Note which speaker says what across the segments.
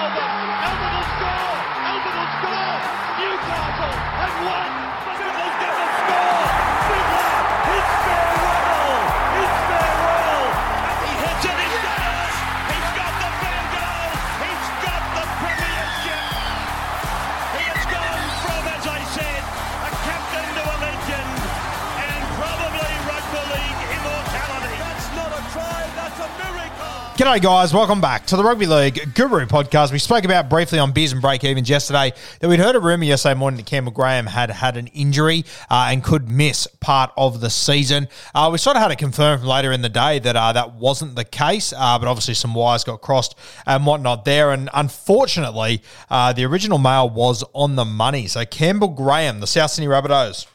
Speaker 1: Inside
Speaker 2: G'day, guys. Welcome back to the Rugby League Guru podcast. We spoke about briefly on Beers and Break Evens yesterday that we'd heard a rumour yesterday morning that Campbell Graham had had an injury uh, and could miss part of the season. Uh, we sort of had it confirmed later in the day that uh, that wasn't the case, uh, but obviously some wires got crossed and whatnot there. And unfortunately, uh, the original mail was on the money. So Campbell Graham, the South Sydney Rabbitohs,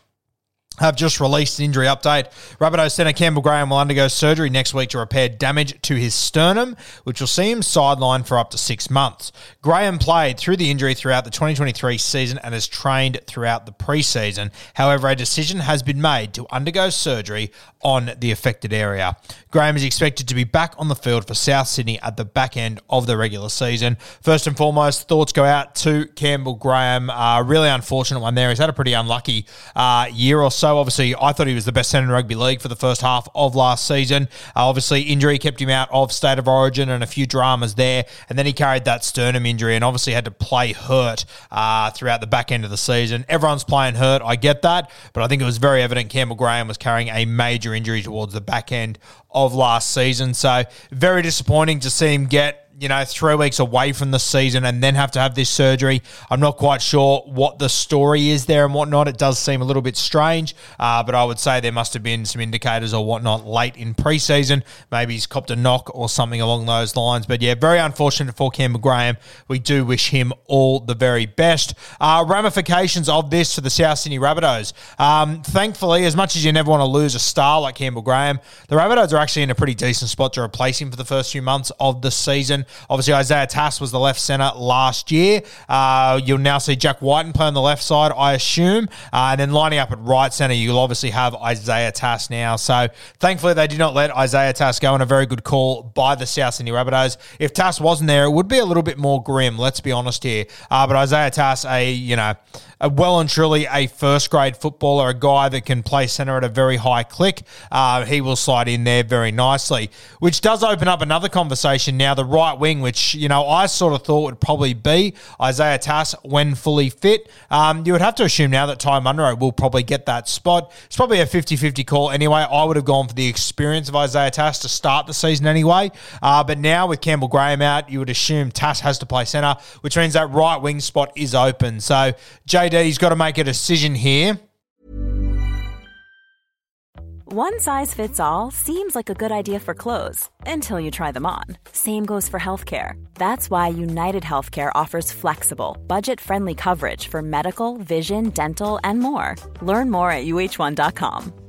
Speaker 2: have just released an injury update. Rabbitohs centre Campbell Graham will undergo surgery next week to repair damage to his sternum, which will see him sidelined for up to six months. Graham played through the injury throughout the 2023 season and has trained throughout the preseason. However, a decision has been made to undergo surgery on the affected area. Graham is expected to be back on the field for South Sydney at the back end of the regular season. First and foremost, thoughts go out to Campbell Graham. Uh, really unfortunate one there. He's had a pretty unlucky uh, year or so. So obviously, I thought he was the best centre in rugby league for the first half of last season. Uh, obviously, injury kept him out of state of origin and a few dramas there. And then he carried that sternum injury and obviously had to play hurt uh, throughout the back end of the season. Everyone's playing hurt. I get that. But I think it was very evident Campbell Graham was carrying a major injury towards the back end of last season. So very disappointing to see him get you know, three weeks away from the season and then have to have this surgery. I'm not quite sure what the story is there and whatnot. It does seem a little bit strange, uh, but I would say there must have been some indicators or whatnot late in preseason. Maybe he's copped a knock or something along those lines. But yeah, very unfortunate for Campbell Graham. We do wish him all the very best. Uh, ramifications of this for the South Sydney Rabbitohs. Um, thankfully, as much as you never want to lose a star like Campbell Graham, the Rabbitohs are actually in a pretty decent spot to replace him for the first few months of the season. Obviously, Isaiah Tass was the left centre last year. Uh, you'll now see Jack Wighton play on the left side, I assume. Uh, and then lining up at right centre, you'll obviously have Isaiah Tass now. So thankfully, they did not let Isaiah Tass go, and a very good call by the South Sydney Rabbitohs. If Tass wasn't there, it would be a little bit more grim, let's be honest here. Uh, but Isaiah Tass, a, you know, a well and truly a first grade footballer, a guy that can play centre at a very high click. Uh, he will slide in there very nicely, which does open up another conversation now. The right wing, which you know I sort of thought would probably be Isaiah Tass when fully fit. Um, you would have to assume now that Ty Munro will probably get that spot. It's probably a 50-50 call anyway. I would have gone for the experience of Isaiah Tass to start the season anyway. Uh, but now with Campbell Graham out, you would assume Tass has to play centre, which means that right wing spot is open. So JD's got to make a decision here.
Speaker 3: One size fits all seems like a good idea for clothes until you try them on. Same goes for healthcare. That's why United Healthcare offers flexible, budget friendly coverage for medical, vision, dental, and more. Learn more at uh1.com.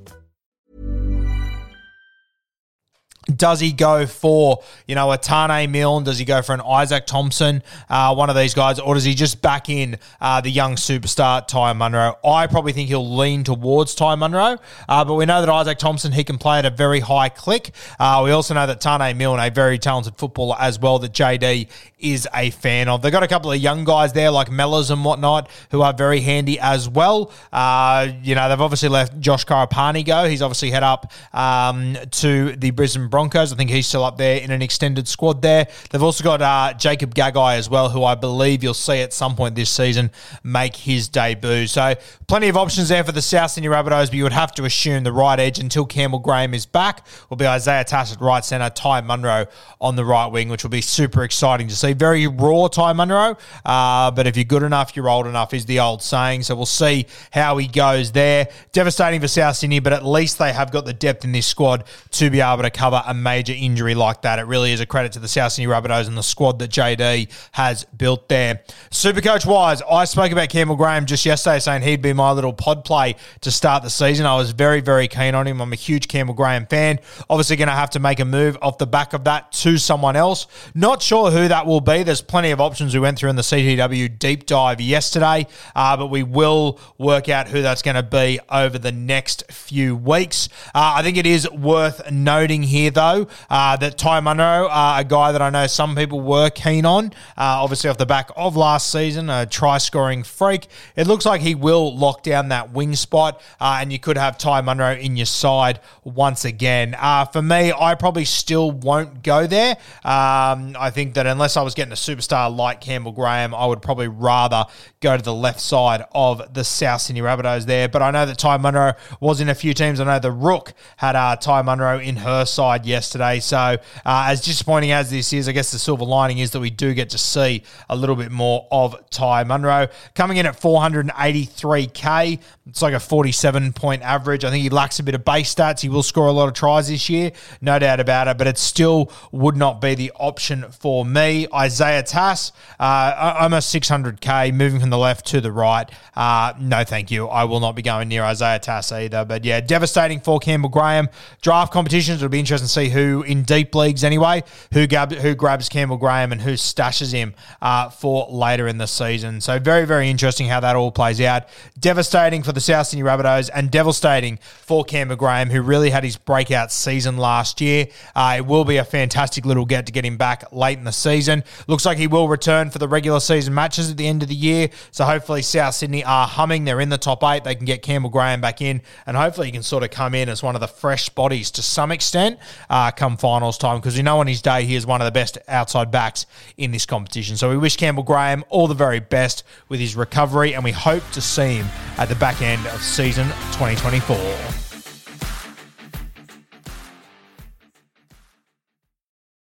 Speaker 2: Does he go for, you know, a Taane Milne? Does he go for an Izaac Thompson, uh, one of these guys? Or does he just back in uh, the young superstar, Ty Munro? I probably think he'll lean towards Ty Munro, uh, but we know that Izaac Thompson, he can play at a very high click. Uh, we also know that Taane Milne, a very talented footballer as well, that JD is a fan of. They've got a couple of young guys there like Mellors and whatnot who are very handy as well. Uh, you know, they've obviously left Josh Karapani go. He's obviously head up um, to the Brisbane Broncos. I think he's still up there in an extended squad there. They've also got uh, Jacob Gagai as well, who I believe you'll see at some point this season make his debut. So plenty of options there for the South Sydney Rabbitohs, but you would have to assume the right edge until Campbell Graham is back will be Isaiah Tass at right centre, Ty Munro on the right wing, which will be super exciting to see. Very raw Ty Munro, uh, but if you're good enough, you're old enough is the old saying. So we'll see how he goes there. Devastating for South Sydney, but at least they have got the depth in this squad to be able to cover a major injury like that. It really is a credit to the South Sydney Rabbitohs and the squad that JD has built there. Supercoach wise, I spoke about Campbell Graham just yesterday saying he'd be my little pod play to start the season. I was very, very keen on him. I'm a huge Campbell Graham fan. Obviously, going to have to make a move off the back of that to someone else. Not sure who that will be. There's plenty of options we went through in the CTW deep dive yesterday, uh, but we will work out who that's going to be over the next few weeks. Uh, I think it is worth noting here, though, uh, that Ty Munro, uh, a guy that I know some people were keen on, uh, obviously off the back of last season, a try scoring freak. It looks like he will lock down that wing spot, uh, and you could have Ty Munro in your side once again. for me, I probably still won't go there. Um, I think that unless I was getting a superstar like Campbell Graham, I would probably rather go to the left side of the South Sydney Rabbitohs there. But I know that Ty Munro was in a few teams. I know the Rook had uh, Ty Munro in her side yesterday. So, uh, as disappointing as this is, I guess the silver lining is that we do get to see a little bit more of Ty Munro. Coming in at 483k, it's like a 47 point average. I think he lacks a bit of base stats. He will score a lot of tries this year, no doubt about it, but it still would not be the option for me. Isaiah Tass, uh, almost 600k, moving from the left to the right. Uh, no, thank you. I will not be going near Isaiah Tass either. But yeah, devastating for Campbell Graham. Draft competitions, it'll be interesting see who in deep leagues anyway, who, gab- who grabs Campbell Graham and who stashes him uh, for later in the season. So very, very interesting how that all plays out. Devastating for the South Sydney Rabbitohs and devastating for Campbell Graham, who really had his breakout season last year. Uh, it will be a fantastic little get to get him back late in the season. Looks like he will return for the regular season matches at the end of the year. So hopefully South Sydney are humming. They're in the top eight. They can get Campbell Graham back in, and hopefully he can sort of come in as one of the fresh bodies to some extent uh, come finals time because we know on his day he is one of the best outside backs in this competition. So we wish Campbell Graham all the very best with his recovery, and we hope to see him at the back end of season 2024.